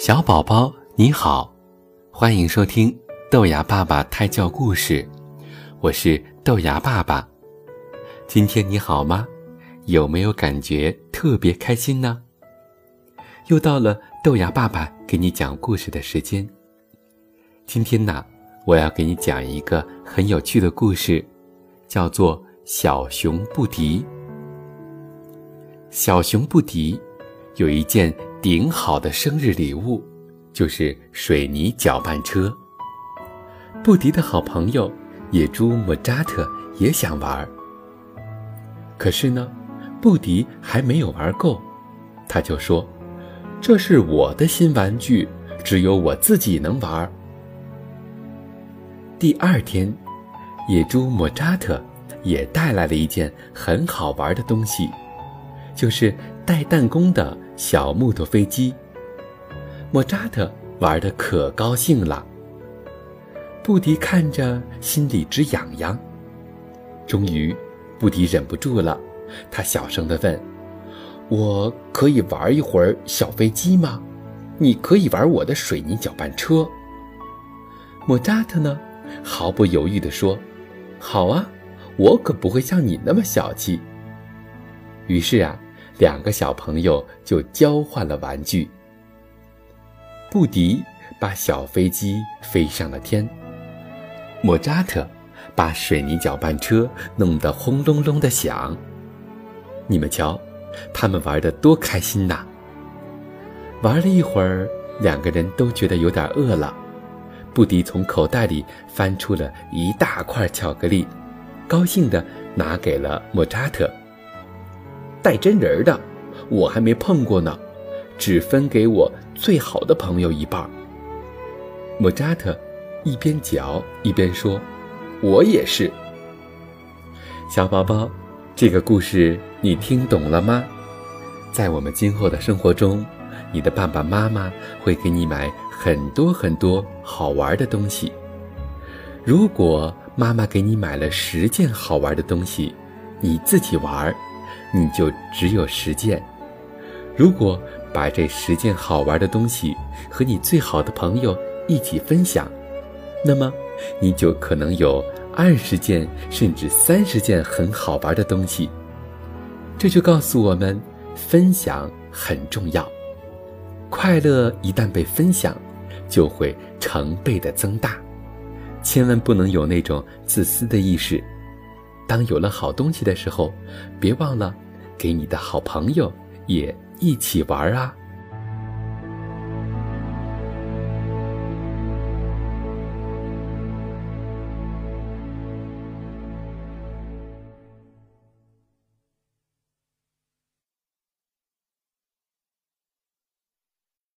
小宝宝你好，欢迎收听豆芽爸爸胎教故事，我是豆芽爸爸。今天你好吗？有没有感觉特别开心呢？又到了豆芽爸爸给你讲故事的时间。今天呢，我要给你讲一个很有趣的故事，叫做《小熊布迪》。小熊布迪有一件。顶好的生日礼物，就是水泥搅拌车。布迪的好朋友野猪莫扎特也想玩，可是呢，布迪还没有玩够，他就说：“这是我的新玩具，只有我自己能玩。”第二天，野猪莫扎特也带来了一件很好玩的东西，就是带弹弓的。小木头飞机，莫扎特玩的可高兴了。布迪看着心里直痒痒。终于，布迪忍不住了，他小声的问：“我可以玩一会儿小飞机吗？你可以玩我的水泥搅拌车。”莫扎特呢，毫不犹豫地说：“好啊，我可不会像你那么小气。”于是啊。两个小朋友就交换了玩具。布迪把小飞机飞上了天，莫扎特把水泥搅拌车弄得轰隆隆的响。你们瞧，他们玩的多开心呐！玩了一会儿，两个人都觉得有点饿了。布迪从口袋里翻出了一大块巧克力，高兴地拿给了莫扎特。带真人的，我还没碰过呢，只分给我最好的朋友一半。莫扎特一边嚼一边说：“我也是。”小宝宝，这个故事你听懂了吗？在我们今后的生活中，你的爸爸妈妈会给你买很多很多好玩的东西。如果妈妈给你买了十件好玩的东西，你自己玩。你就只有十件。如果把这十件好玩的东西和你最好的朋友一起分享，那么你就可能有二十件甚至三十件很好玩的东西。这就告诉我们，分享很重要。快乐一旦被分享，就会成倍的增大。千万不能有那种自私的意识。当有了好东西的时候，别忘了给你的好朋友也一起玩啊！